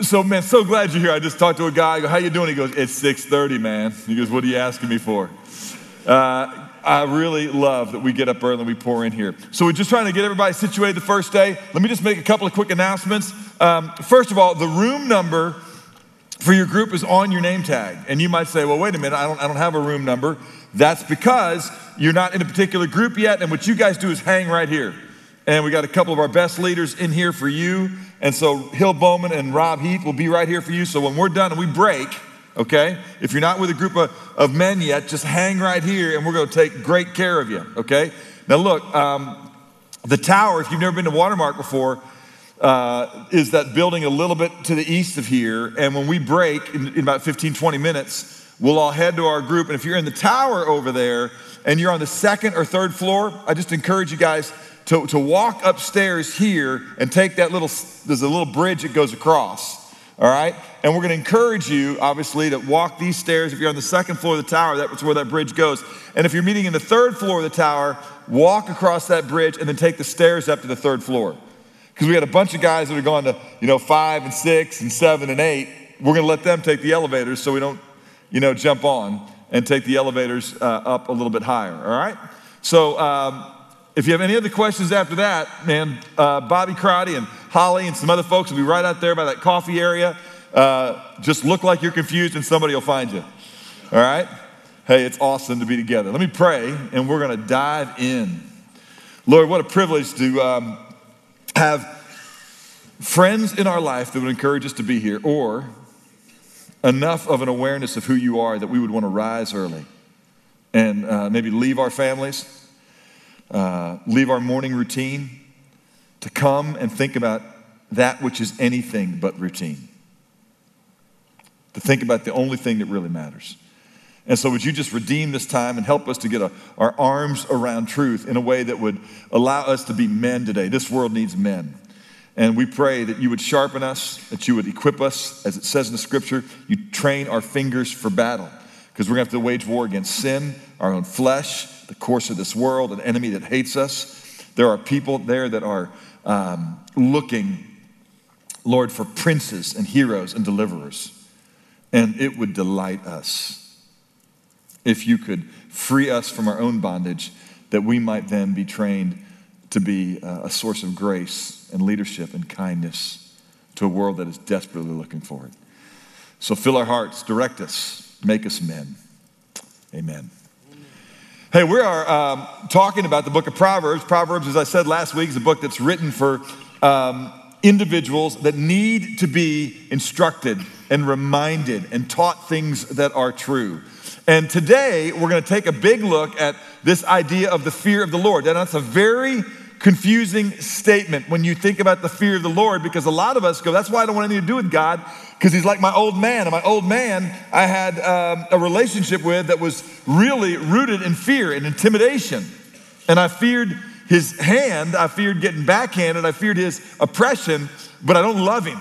so man, so glad you're here. I just talked to a guy. I go, "How you doing?" He goes, "It's 6:30, man." He goes, "What are you asking me for?" Uh, I really love that we get up early and we pour in here. So we're just trying to get everybody situated the first day. Let me just make a couple of quick announcements. Um, first of all, the room number for your group is on your name tag. And you might say, well, wait a minute, I don't, I don't have a room number. That's because you're not in a particular group yet. And what you guys do is hang right here. And we got a couple of our best leaders in here for you. And so Hill Bowman and Rob Heath will be right here for you. So when we're done and we break, okay, if you're not with a group of, of men yet, just hang right here and we're going to take great care of you, okay? Now, look, um, the tower, if you've never been to Watermark before, uh, is that building a little bit to the east of here. And when we break in, in about 15, 20 minutes, we'll all head to our group. And if you're in the tower over there and you're on the second or third floor, I just encourage you guys to, to walk upstairs here and take that little, there's a little bridge that goes across. All right? And we're going to encourage you, obviously, to walk these stairs. If you're on the second floor of the tower, that's where that bridge goes. And if you're meeting in the third floor of the tower, walk across that bridge and then take the stairs up to the third floor because we had a bunch of guys that are going to, you know, five and six and seven and eight. We're going to let them take the elevators so we don't, you know, jump on and take the elevators uh, up a little bit higher. All right. So um, if you have any other questions after that, man, uh, Bobby Crowdy and Holly and some other folks will be right out there by that coffee area. Uh, just look like you're confused and somebody will find you. All right. Hey, it's awesome to be together. Let me pray and we're going to dive in. Lord, what a privilege to um, have friends in our life that would encourage us to be here, or enough of an awareness of who you are that we would want to rise early and uh, maybe leave our families, uh, leave our morning routine to come and think about that which is anything but routine. To think about the only thing that really matters. And so, would you just redeem this time and help us to get a, our arms around truth in a way that would allow us to be men today? This world needs men. And we pray that you would sharpen us, that you would equip us, as it says in the scripture, you train our fingers for battle. Because we're going to have to wage war against sin, our own flesh, the course of this world, an enemy that hates us. There are people there that are um, looking, Lord, for princes and heroes and deliverers. And it would delight us if you could free us from our own bondage, that we might then be trained to be a source of grace and leadership and kindness to a world that is desperately looking for it. So fill our hearts, direct us, make us men. Amen. Hey, we are um, talking about the book of Proverbs. Proverbs, as I said last week, is a book that's written for um, individuals that need to be instructed and reminded and taught things that are true. And today we're going to take a big look at this idea of the fear of the Lord. And that's a very confusing statement when you think about the fear of the Lord because a lot of us go, that's why I don't want anything to do with God because he's like my old man. And my old man, I had um, a relationship with that was really rooted in fear and intimidation. And I feared his hand, I feared getting backhanded, I feared his oppression, but I don't love him.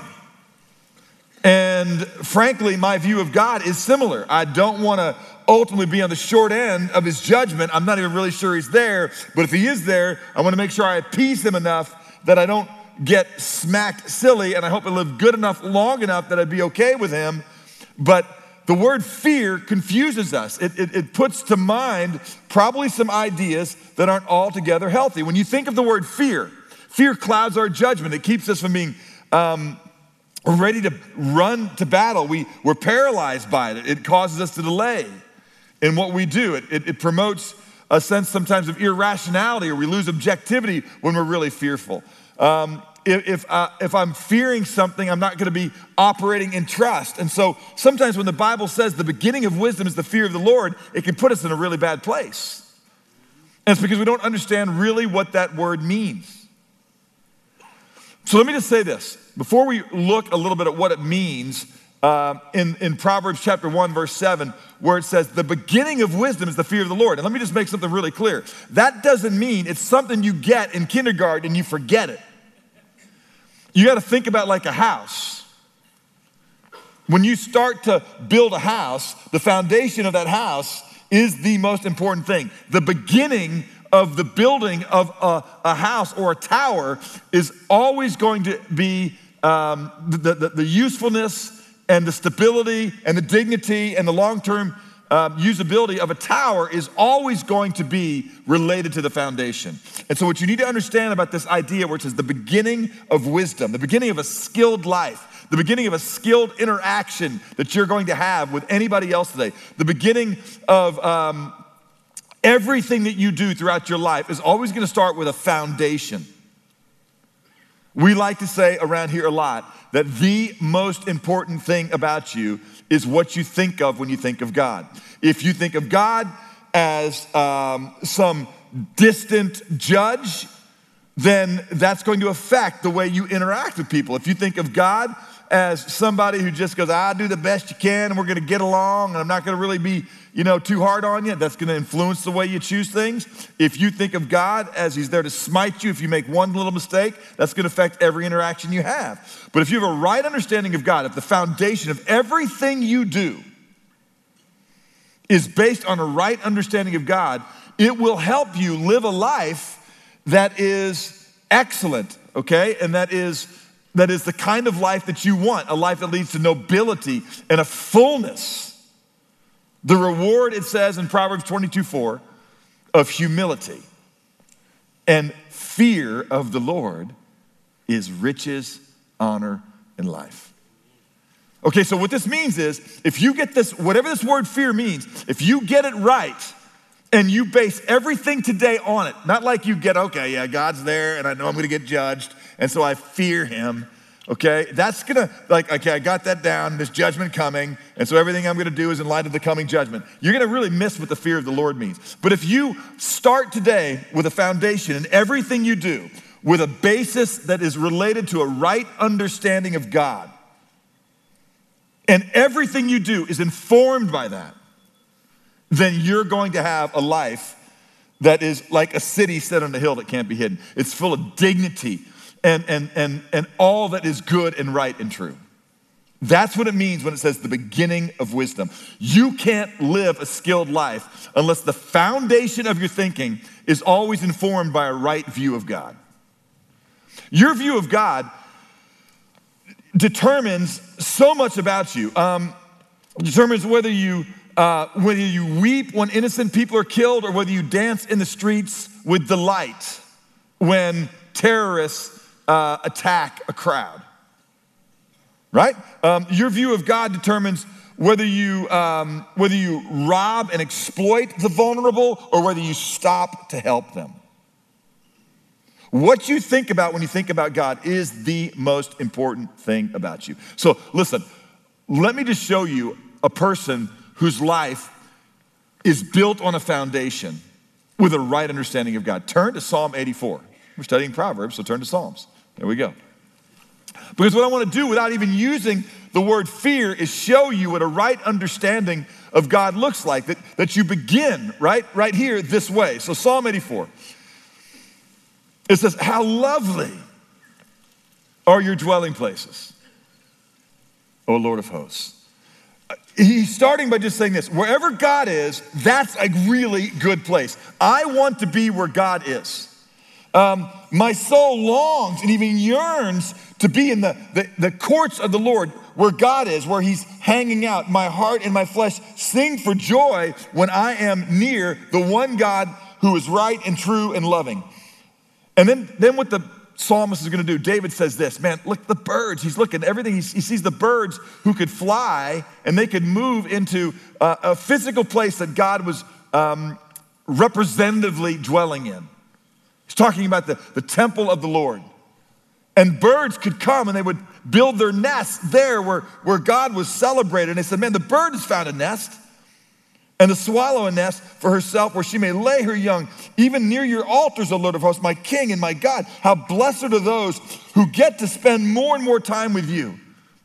And frankly, my view of God is similar. I don't want to ultimately be on the short end of his judgment. I'm not even really sure he's there, but if he is there, I want to make sure I appease him enough that I don't get smacked silly, and I hope I live good enough, long enough that I'd be okay with him. But the word fear confuses us. It, it, it, puts to mind probably some ideas that aren't altogether healthy. When you think of the word fear, fear clouds our judgment. It keeps us from being um, ready to run to battle. We, we're paralyzed by it. It causes us to delay in what we do. It, it, it promotes a sense sometimes of irrationality or we lose objectivity when we're really fearful. Um, if, if, uh, if, I'm fearing something, I'm not going to be operating in trust. And so sometimes when the Bible says the beginning of wisdom is the fear of the Lord, it can put us in a really bad place. And it's because we don't understand really what that word means. So let me just say this before we look a little bit at what it means uh, in, in Proverbs chapter 1, verse 7, where it says, The beginning of wisdom is the fear of the Lord. And let me just make something really clear. That doesn't mean it's something you get in kindergarten and you forget it. You got to think about like a house. When you start to build a house, the foundation of that house is the most important thing. The beginning of the building of a, a house or a tower is always going to be um, the, the, the usefulness and the stability and the dignity and the long term um, usability of a tower is always going to be related to the foundation. And so, what you need to understand about this idea, it says the beginning of wisdom, the beginning of a skilled life, the beginning of a skilled interaction that you're going to have with anybody else today, the beginning of um, everything that you do throughout your life is always going to start with a foundation. We like to say around here a lot that the most important thing about you is what you think of when you think of God. If you think of God as um, some distant judge, then that's going to affect the way you interact with people. If you think of God as somebody who just goes, I do the best you can and we're going to get along and I'm not going to really be, you know, too hard on you. That's going to influence the way you choose things. If you think of God as he's there to smite you if you make one little mistake, that's going to affect every interaction you have. But if you have a right understanding of God, if the foundation of everything you do is based on a right understanding of God, it will help you live a life that is excellent, okay? And that is that is the kind of life that you want, a life that leads to nobility and a fullness. The reward, it says in Proverbs 22 4, of humility and fear of the Lord is riches, honor, and life. Okay, so what this means is if you get this, whatever this word fear means, if you get it right, and you base everything today on it. Not like you get, okay, yeah, God's there and I know I'm gonna get judged, and so I fear him. Okay, that's gonna, like, okay, I got that down, there's judgment coming, and so everything I'm gonna do is in light of the coming judgment. You're gonna really miss what the fear of the Lord means. But if you start today with a foundation in everything you do, with a basis that is related to a right understanding of God, and everything you do is informed by that, then you're going to have a life that is like a city set on a hill that can't be hidden. It's full of dignity and, and, and, and all that is good and right and true. That's what it means when it says the beginning of wisdom. You can't live a skilled life unless the foundation of your thinking is always informed by a right view of God. Your view of God determines so much about you. Um, determines whether you uh, whether you weep when innocent people are killed or whether you dance in the streets with delight when terrorists uh, attack a crowd. Right? Um, your view of God determines whether you, um, whether you rob and exploit the vulnerable or whether you stop to help them. What you think about when you think about God is the most important thing about you. So, listen, let me just show you a person whose life is built on a foundation with a right understanding of God. Turn to Psalm 84. We're studying Proverbs, so turn to Psalms. There we go. Because what I want to do without even using the word fear is show you what a right understanding of God looks like. That, that you begin right, right here this way. So, Psalm 84. It says, How lovely are your dwelling places, O Lord of hosts he's starting by just saying this wherever God is, that's a really good place. I want to be where God is. Um, my soul longs and even yearns to be in the, the, the courts of the Lord where God is, where He's hanging out. My heart and my flesh sing for joy when I am near the one God who is right and true and loving. And then, then what the psalmist is going to do. David says this, man, look the birds. He's looking everything. He, he sees the birds who could fly and they could move into a, a physical place that God was um, representatively dwelling in. He's talking about the, the temple of the Lord. And birds could come and they would build their nests there where, where God was celebrated. And they said, man, the bird has found a nest and the swallow a nest for herself where she may lay her young, even near your altars, O Lord of hosts, my King and my God. How blessed are those who get to spend more and more time with you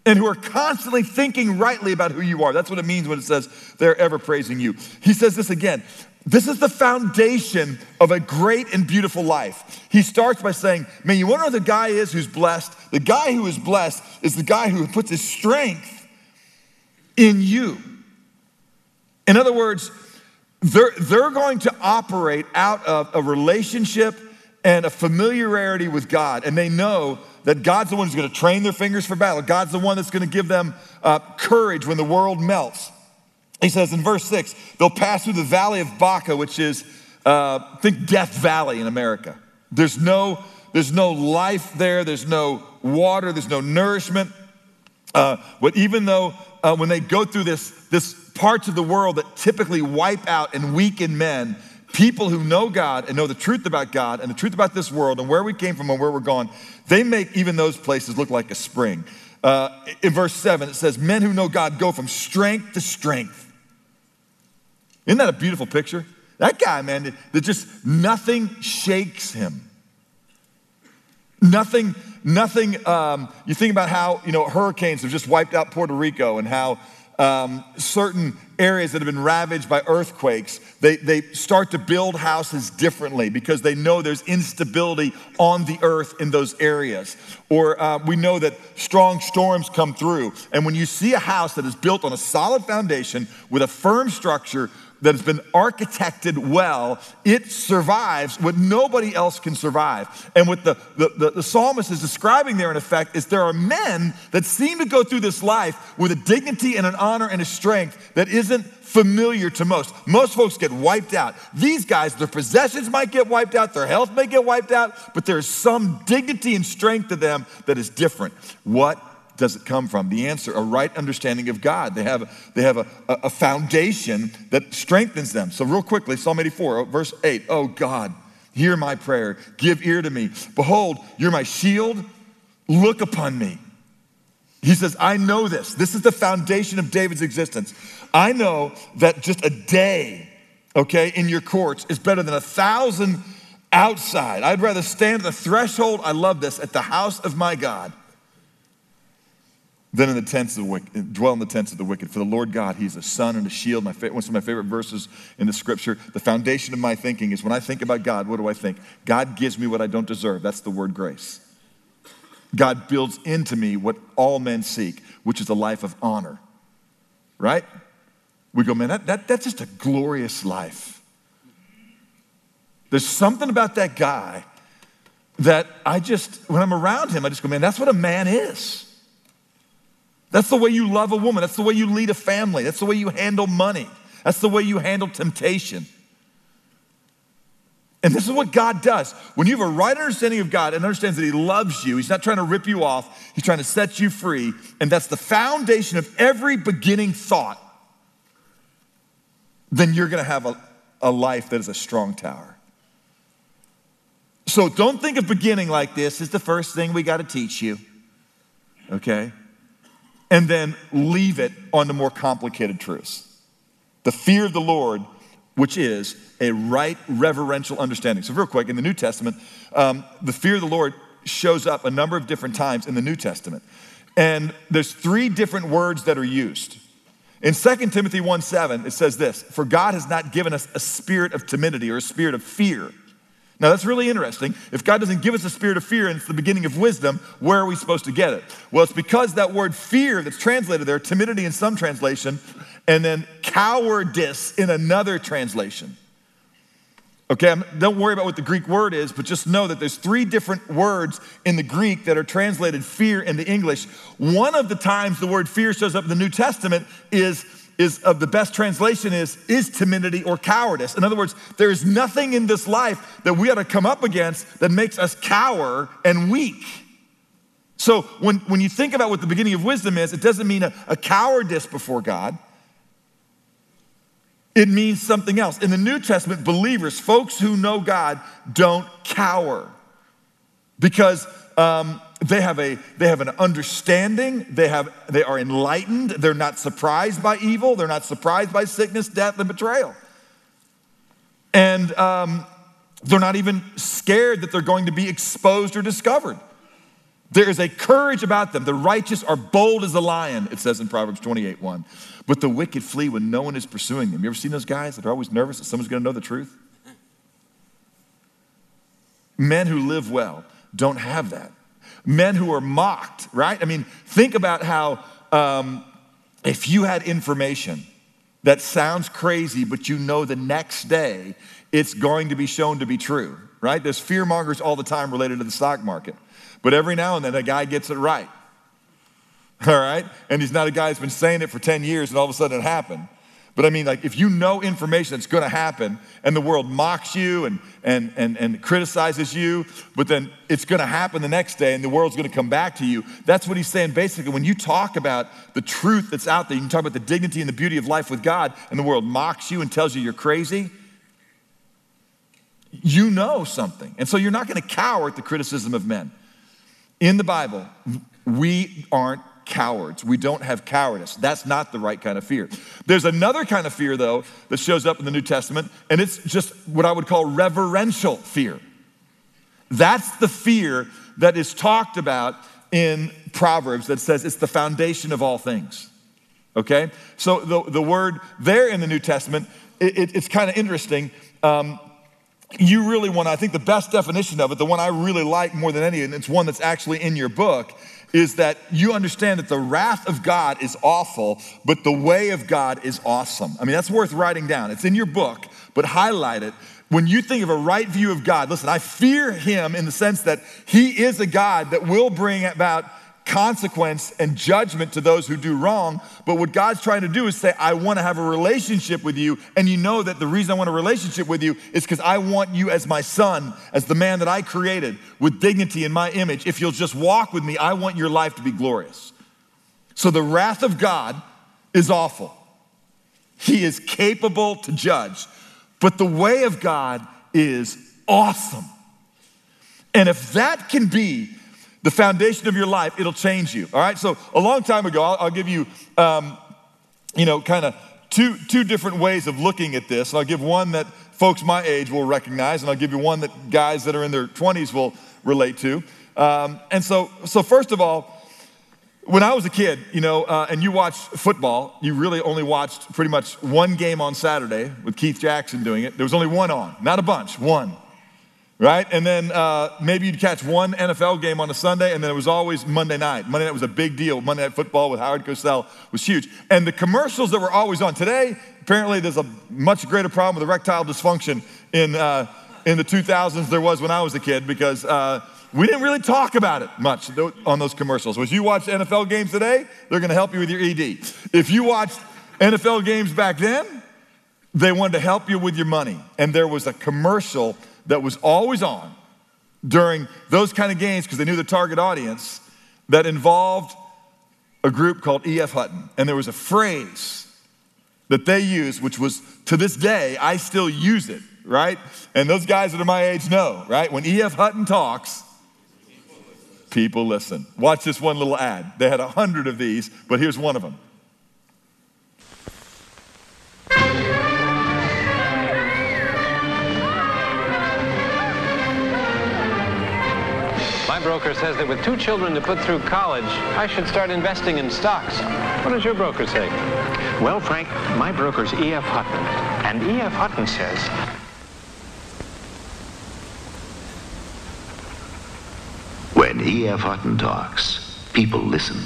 and who are constantly thinking rightly about who you are. That's what it means when it says they're ever praising you. He says this again. This is the foundation of a great and beautiful life. He starts by saying, Man, you want wonder who the guy is who's blessed? The guy who is blessed is the guy who puts his strength in you. In other words, they're, they're going to operate out of a relationship and a familiarity with God. And they know that God's the one who's going to train their fingers for battle. God's the one that's going to give them uh, courage when the world melts. He says in verse six, they'll pass through the valley of Baca, which is, uh, think Death Valley in America. There's no, there's no life there, there's no water, there's no nourishment. Uh, but even though uh, when they go through this, this parts of the world that typically wipe out and weaken men, people who know God and know the truth about God and the truth about this world and where we came from and where we're going, they make even those places look like a spring. Uh, in verse 7, it says, Men who know God go from strength to strength. Isn't that a beautiful picture? That guy, man, that just nothing shakes him. Nothing, nothing. Um, you think about how, you know, hurricanes have just wiped out Puerto Rico and how um, certain areas that have been ravaged by earthquakes, they, they start to build houses differently because they know there's instability on the earth in those areas. Or uh, we know that strong storms come through. And when you see a house that is built on a solid foundation with a firm structure, that has been architected well, it survives what nobody else can survive. And what the, the, the, the, psalmist is describing there, in effect, is there are men that seem to go through this life with a dignity and an honor and a strength that isn't familiar to most. Most folks get wiped out. These guys, their possessions might get wiped out, their health may get wiped out, but there's some dignity and strength to them that is different. What does it come from? The answer, a right understanding of God. They have, they have a, a foundation that strengthens them. So, real quickly, Psalm 84, verse 8 Oh God, hear my prayer, give ear to me. Behold, you're my shield, look upon me. He says, I know this. This is the foundation of David's existence. I know that just a day, okay, in your courts is better than a thousand outside. I'd rather stand at the threshold, I love this, at the house of my God than in the tents of the wicked, dwell in the tents of the wicked. For the Lord God, He's a sun and a shield. My, one of my favorite verses in the scripture. The foundation of my thinking is when I think about God, what do I think? God gives me what I don't deserve. That's the word grace. God builds into me what all men seek, which is a life of honor. Right? We go, man, that, that, that's just a glorious life. There's something about that guy that I just, when I'm around him, I just go, man, that's what a man is. That's the way you love a woman. That's the way you lead a family. That's the way you handle money. That's the way you handle temptation. And this is what God does. When you have a right understanding of God and understands that He loves you, He's not trying to rip you off, He's trying to set you free. And that's the foundation of every beginning thought, then you're going to have a, a life that is a strong tower. So don't think of beginning like this is the first thing we got to teach you. Okay? And then leave it on the more complicated truths. The fear of the Lord, which is a right reverential understanding. So, real quick, in the New Testament, um, the fear of the Lord shows up a number of different times in the New Testament. And there's three different words that are used. In 2 Timothy 1 7, it says this For God has not given us a spirit of timidity or a spirit of fear now, that's really interesting. If God doesn't give us a spirit of fear and it's the beginning of wisdom, where are we supposed to get it? Well, it's because that word fear that's translated there, timidity in some translation, and then cowardice in another translation. Okay, don't worry about what the Greek word is, but just know that there's three different words in the Greek that are translated fear in the English. One of the times the word fear shows up in the New Testament is is of the best translation is is timidity or cowardice. In other words, there is nothing in this life that we ought to come up against that makes us cower and weak. So when, when you think about what the beginning of wisdom is, it doesn't mean a, a cowardice before God. It means something else. In the New Testament, believers, folks who know God, don't cower because um, they have, a, they have an understanding, they, have, they are enlightened, they're not surprised by evil, they're not surprised by sickness, death, and betrayal. And um, they're not even scared that they're going to be exposed or discovered. There is a courage about them. The righteous are bold as a lion, it says in Proverbs 28 1. But the wicked flee when no one is pursuing them. You ever seen those guys that are always nervous that someone's going to know the truth? Men who live well don't have that men who are mocked, right? I mean, think about how um, if you had information that sounds crazy, but you know the next day it's going to be shown to be true, right? There's fear mongers all the time related to the stock market. But every now and then, a guy gets it right. All right? And he's not a guy who's been saying it for 10 years and all of a sudden it happened. But I mean, like, if you know information that's gonna happen and the world mocks you and, and, and, and criticizes you, but then it's gonna happen the next day and the world's gonna come back to you, that's what he's saying basically. When you talk about the truth that's out there, you can talk about the dignity and the beauty of life with God, and the world mocks you and tells you you're crazy, you know something. And so you're not gonna cower at the criticism of men. In the Bible, we aren't cowards. We don't have cowardice. That's not the right kind of fear. There's another kind of fear, though, that shows up in the New Testament, and it's just what I would call reverential fear. That's the fear that is talked about in Proverbs that says it's the foundation of all things. Okay? So the, the word there in the New Testament, it, it, it's kind of interesting. Um, you really want I think the best definition of it, the one I really like more than any, and it's one that's actually in your book, is that you understand that the wrath of God is awful, but the way of God is awesome. I mean, that's worth writing down. It's in your book, but highlight it. When you think of a right view of God, listen, I fear him in the sense that he is a God that will bring about consequence and judgment to those who do wrong. But what God's trying to do is say, I want to have a relationship with you. And you know that the reason I want a relationship with you is because I want you as my son, as the man that I created with dignity in my image. If you'll just walk with me, I want your life to be glorious. So the wrath of God is awful. He is capable to judge. But the way of God is awesome. And if that can be the foundation of your life, it'll change you. All right. So a long time ago, I'll, I'll give you, um, you know, kind of two two different ways of looking at this. And I'll give one that folks my age will recognize, and I'll give you one that guys that are in their 20s will relate to. Um, and so, so first of all, when I was a kid, you know, uh, and you watched football, you really only watched pretty much one game on Saturday with Keith Jackson doing it. There was only one on, not a bunch, one right? And then uh, maybe you'd catch one NFL game on a Sunday, and then it was always Monday night. Monday night was a big deal. Monday Night Football with Howard Cosell was huge. And the commercials that were always on. Today, apparently, there's a much greater problem with erectile dysfunction in, uh, in the 2000s there was when I was a kid because uh, we didn't really talk about it much on those commercials. If you watch NFL games today, they're going to help you with your ED. If you watched NFL games back then, they wanted to help you with your money. And there was a commercial that was always on during those kind of games because they knew the target audience that involved a group called E.F. Hutton. And there was a phrase that they used, which was to this day, I still use it, right? And those guys that are my age know, right? When E.F. Hutton talks, people listen. Watch this one little ad. They had a hundred of these, but here's one of them. Broker says that with two children to put through college, I should start investing in stocks. What does your broker say? Well, Frank, my broker's E.F. Hutton. And E.F. Hutton says, When E.F. Hutton talks, people listen.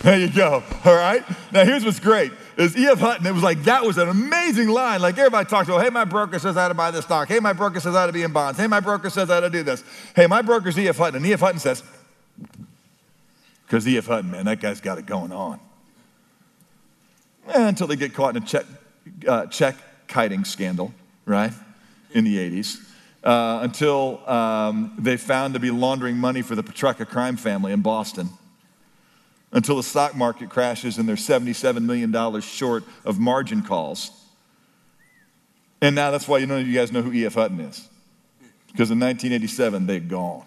There you go. All right. Now here's what's great is E.F. Hutton. It was like that was an amazing line. Like everybody talks about, hey, my broker says I had to buy this stock. Hey, my broker says I had to be in bonds. Hey, my broker says I had to do this. Hey, my broker's E.F. Hutton. And E.F. Hutton says, because E.F. Hutton, man, that guy's got it going on. Eh, until they get caught in a check, uh, check kiting scandal, right, in the 80s. Uh, until um, they found to be laundering money for the Patriarca crime family in Boston until the stock market crashes and they're $77 million short of margin calls. And now that's why you of you guys know who E.F. Hutton is. Because in 1987, they're gone.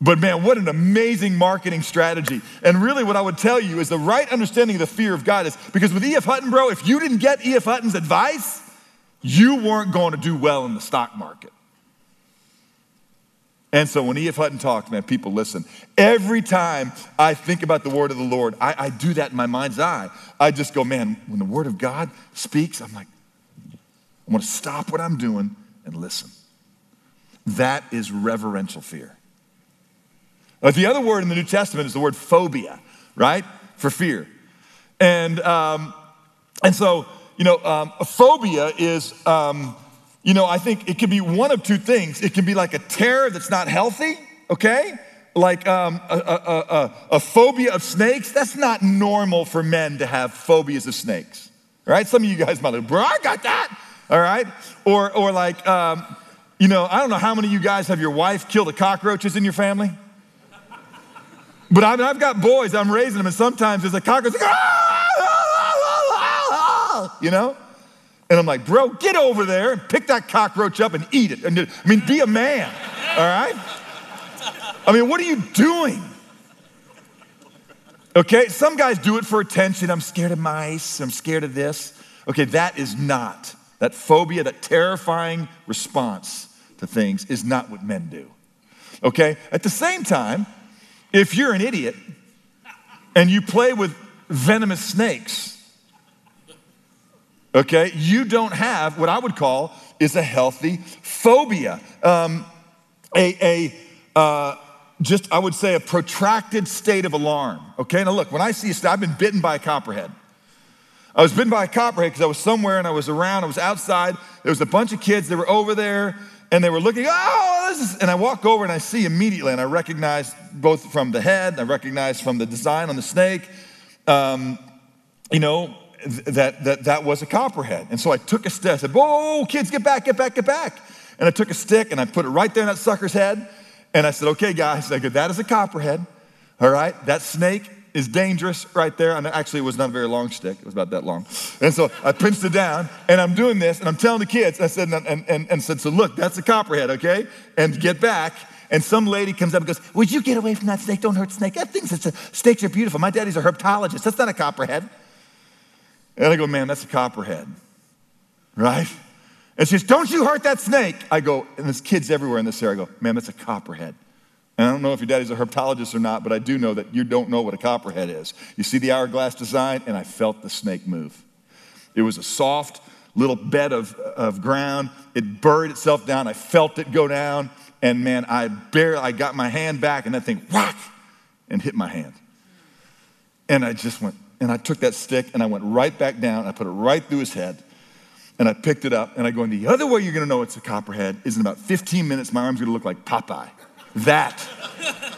But man, what an amazing marketing strategy. And really, what I would tell you is the right understanding of the fear of God is because with E.F. Hutton, bro, if you didn't get E.F. Hutton's advice, you weren't going to do well in the stock market. And so when E.F. Hutton talks, man, people listen. Every time I think about the word of the Lord, I, I, do that in my mind's eye. I just go, man, when the word of God speaks, I'm like, I want to stop what I'm doing and listen. That is reverential fear. But the other word in the New Testament is the word phobia, right? For fear. And, um, and so, you know, um, a phobia is um, you know, I think it can be one of two things. It can be like a terror that's not healthy, okay? Like um, a, a, a, a phobia of snakes, that's not normal for men to have phobias of snakes, right? Some of you guys might be, bro, I got that, all right? Or, or like, um, you know, I don't know how many of you guys have your wife kill the cockroaches in your family. But I mean, I've got boys, I'm raising them, and sometimes there's a cockroach, like, ah, you know? And I'm like, bro, get over there and pick that cockroach up and eat it. And, I mean, be a man, all right? I mean, what are you doing? Okay, some guys do it for attention. I'm scared of mice, I'm scared of this. Okay, that is not, that phobia, that terrifying response to things is not what men do. Okay, at the same time, if you're an idiot and you play with venomous snakes, okay, you don't have what I would call is a healthy phobia. Um, a, a uh, just, I would say, a protracted state of alarm. Okay, now look, when I see a snake, I've been bitten by a copperhead. I was bitten by a copperhead because I was somewhere and I was around, I was outside. There was a bunch of kids that were over there and they were looking, oh, this is, and I walk over and I see immediately, and I recognize both from the head, I recognize from the design on the snake, um, you know, that, that that was a copperhead. And so I took a step, I said, whoa, kids, get back, get back, get back. And I took a stick and I put it right there in that sucker's head. And I said, okay, guys, I go, that is a copperhead. All right, that snake is dangerous right there. And actually, it was not a very long stick, it was about that long. And so I pinched it down, and I'm doing this, and I'm telling the kids, I said, and, and, and said, so look, that's a copperhead, okay? And get back. And some lady comes up and goes, Would you get away from that snake? Don't hurt snake. That thing's a, snakes are beautiful. My daddy's a herpetologist. That's not a copperhead. And I go, Man, that's a copperhead. Right? And she says, Don't you hurt that snake. I go, and there's kids everywhere in this area. I go, Man, that's a copperhead. And I don't know if your daddy's a herpetologist or not, but I do know that you don't know what a copperhead is. You see the hourglass design, and I felt the snake move. It was a soft little bed of, of ground. It buried itself down. I felt it go down, and man, I barely, I got my hand back, and that thing whack and hit my hand. And I just went, and I took that stick, and I went right back down. I put it right through his head, and I picked it up, and I go, and the other way you're gonna know it's a copperhead is in about 15 minutes, my arm's gonna look like Popeye. That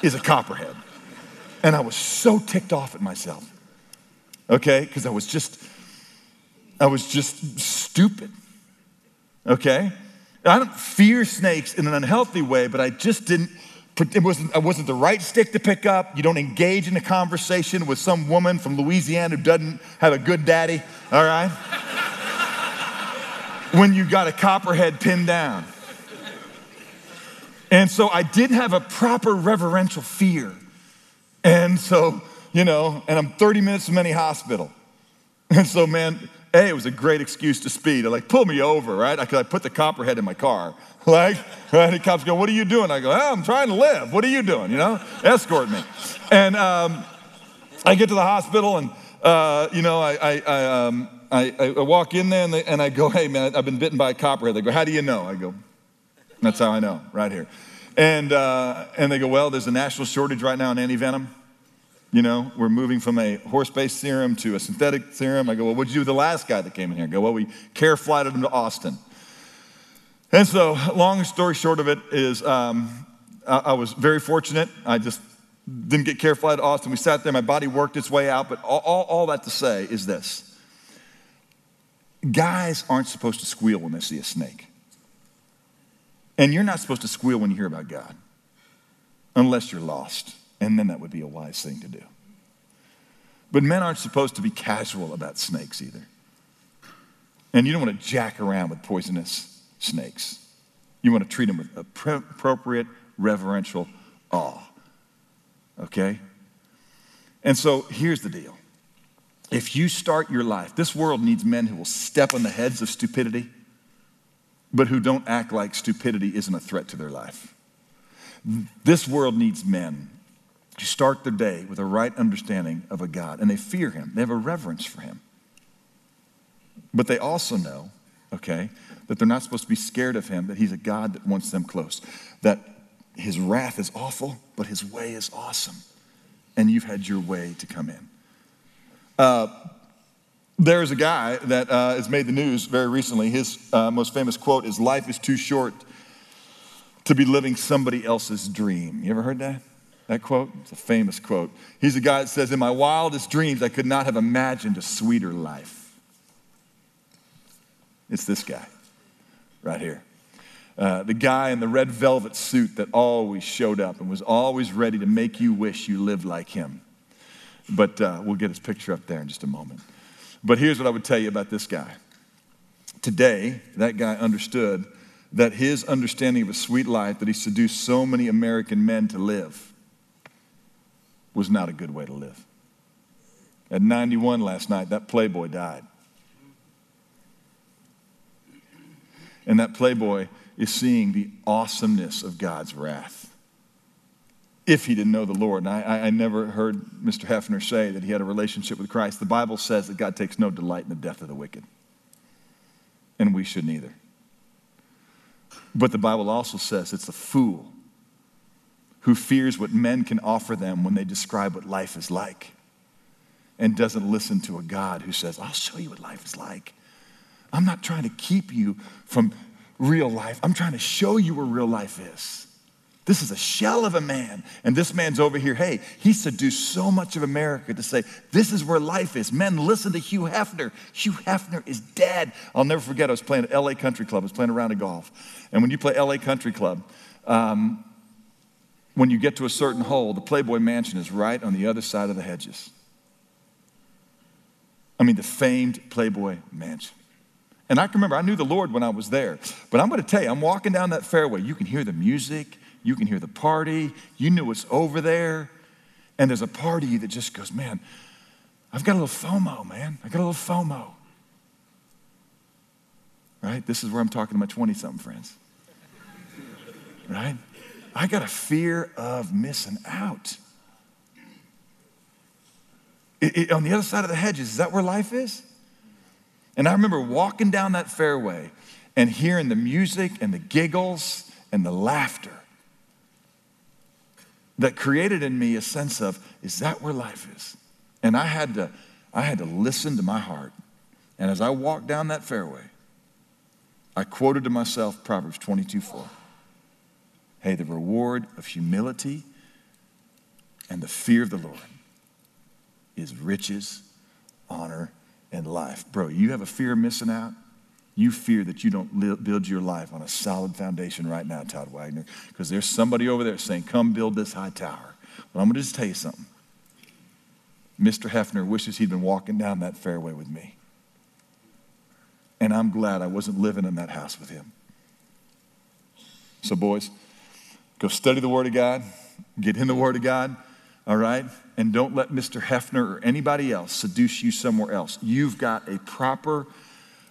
is a copperhead. And I was so ticked off at myself, okay? Because I was just, I was just stupid, okay? I don't fear snakes in an unhealthy way, but I just didn't, it wasn't, it wasn't the right stick to pick up. You don't engage in a conversation with some woman from Louisiana who doesn't have a good daddy, all right? when you got a copperhead pinned down. And so I didn't have a proper reverential fear. And so, you know, and I'm 30 minutes from any hospital. And so, man, A, it was a great excuse to speed. Like, pull me over, right? I I put the copperhead in my car. Like, right? The cops go, what are you doing? I go, oh, I'm trying to live. What are you doing? You know, escort me. And um, I get to the hospital and, uh, you know, I, I, I, um, I walk in there and, they, and I go, hey, man, I've been bitten by a copperhead. They go, how do you know? I go, that's how I know, right here. And, uh, and they go, well, there's a national shortage right now in antivenom. You know, we're moving from a horse-based serum to a synthetic serum. I go, well, what'd you do with the last guy that came in here? I go, well, we care flighted him to Austin. And so, long story short of it is, um, I, I, was very fortunate. I just didn't get care flighted to Austin. We sat there, my body worked its way out. But all, all, all that to say is this guys aren't supposed to squeal when they see a snake. And you're not supposed to squeal when you hear about God, unless you're lost. And then that would be a wise thing to do. But men aren't supposed to be casual about snakes either. And you don't want to jack around with poisonous snakes. You want to treat them with appropriate, reverential awe. Okay? And so here's the deal. If you start your life, this world needs men who will step on the heads of stupidity but who don't act like stupidity isn't a threat to their life. This world needs men who start their day with a right understanding of a God, and they fear him, they have a reverence for him. But they also know, okay, that they're not supposed to be scared of him, that he's a God that wants them close, that his wrath is awful, but his way is awesome, and you've had your way to come in. Uh, there's a guy that uh, has made the news very recently. His uh, most famous quote is Life is too short to be living somebody else's dream. You ever heard that? That quote? It's a famous quote. He's the guy that says, In my wildest dreams, I could not have imagined a sweeter life. It's this guy right here. Uh, the guy in the red velvet suit that always showed up and was always ready to make you wish you lived like him. But uh, we'll get his picture up there in just a moment. But here's what I would tell you about this guy. Today, that guy understood that his understanding of a sweet life that he seduced so many American men to live was not a good way to live. At 91 last night, that Playboy died. And that Playboy is seeing the awesomeness of God's wrath. If he didn't know the Lord. And I, I never heard Mr. Hefner say that he had a relationship with Christ. The Bible says that God takes no delight in the death of the wicked. And we shouldn't either. But the Bible also says it's a fool who fears what men can offer them when they describe what life is like and doesn't listen to a God who says, I'll show you what life is like. I'm not trying to keep you from real life. I'm trying to show you where real life is. This is a shell of a man. And this man's over here. Hey, he seduced so much of America to say, this is where life is. Men, listen to Hugh Hefner. Hugh Hefner is dead. I'll never forget, I was playing at LA Country Club. I was playing a round of golf. And when you play LA Country Club, um, when you get to a certain hole, the Playboy Mansion is right on the other side of the hedges. I mean, the famed Playboy Mansion. And I can remember, I knew the Lord when I was there. But I'm going to tell you, I'm walking down that fairway. You can hear the music, you can hear the party, you knew what's over there. And there's a part of you that just goes, man, I've got a little FOMO, man. I got a little FOMO. Right? This is where I'm talking to my 20 something friends. Right? I got a fear of missing out. It, it, on the other side of the hedges, is that where life is? And I remember walking down that fairway and hearing the music and the giggles and the laughter that created in me a sense of, is that where life is? And I had to, I had to listen to my heart. And as I walked down that fairway, I quoted to myself Proverbs 22 4. Hey, the reward of humility and the fear of the Lord is riches, honor, and life. Bro, you have a fear of missing out? You fear that you don't build your life on a solid foundation right now, Todd Wagner, because there's somebody over there saying, Come build this high tower. But I'm going to just tell you something. Mr. Hefner wishes he'd been walking down that fairway with me. And I'm glad I wasn't living in that house with him. So, boys, go study the Word of God, get in the Word of God, all right? And don't let Mr. Hefner or anybody else seduce you somewhere else. You've got a proper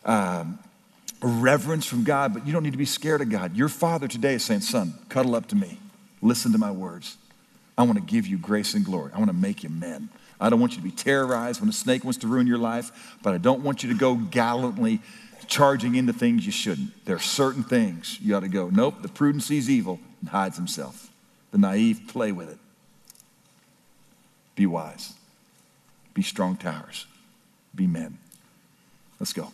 um, reverence from God, but you don't need to be scared of God. Your father today is saying, Son, cuddle up to me, listen to my words. I want to give you grace and glory. I want to make you men. I don't want you to be terrorized when a snake wants to ruin your life, but I don't want you to go gallantly charging into things you shouldn't. There are certain things you ought to go, nope, the prudent sees evil and hides himself. The naive play with it. Be wise. Be strong towers. Be men. Let's go.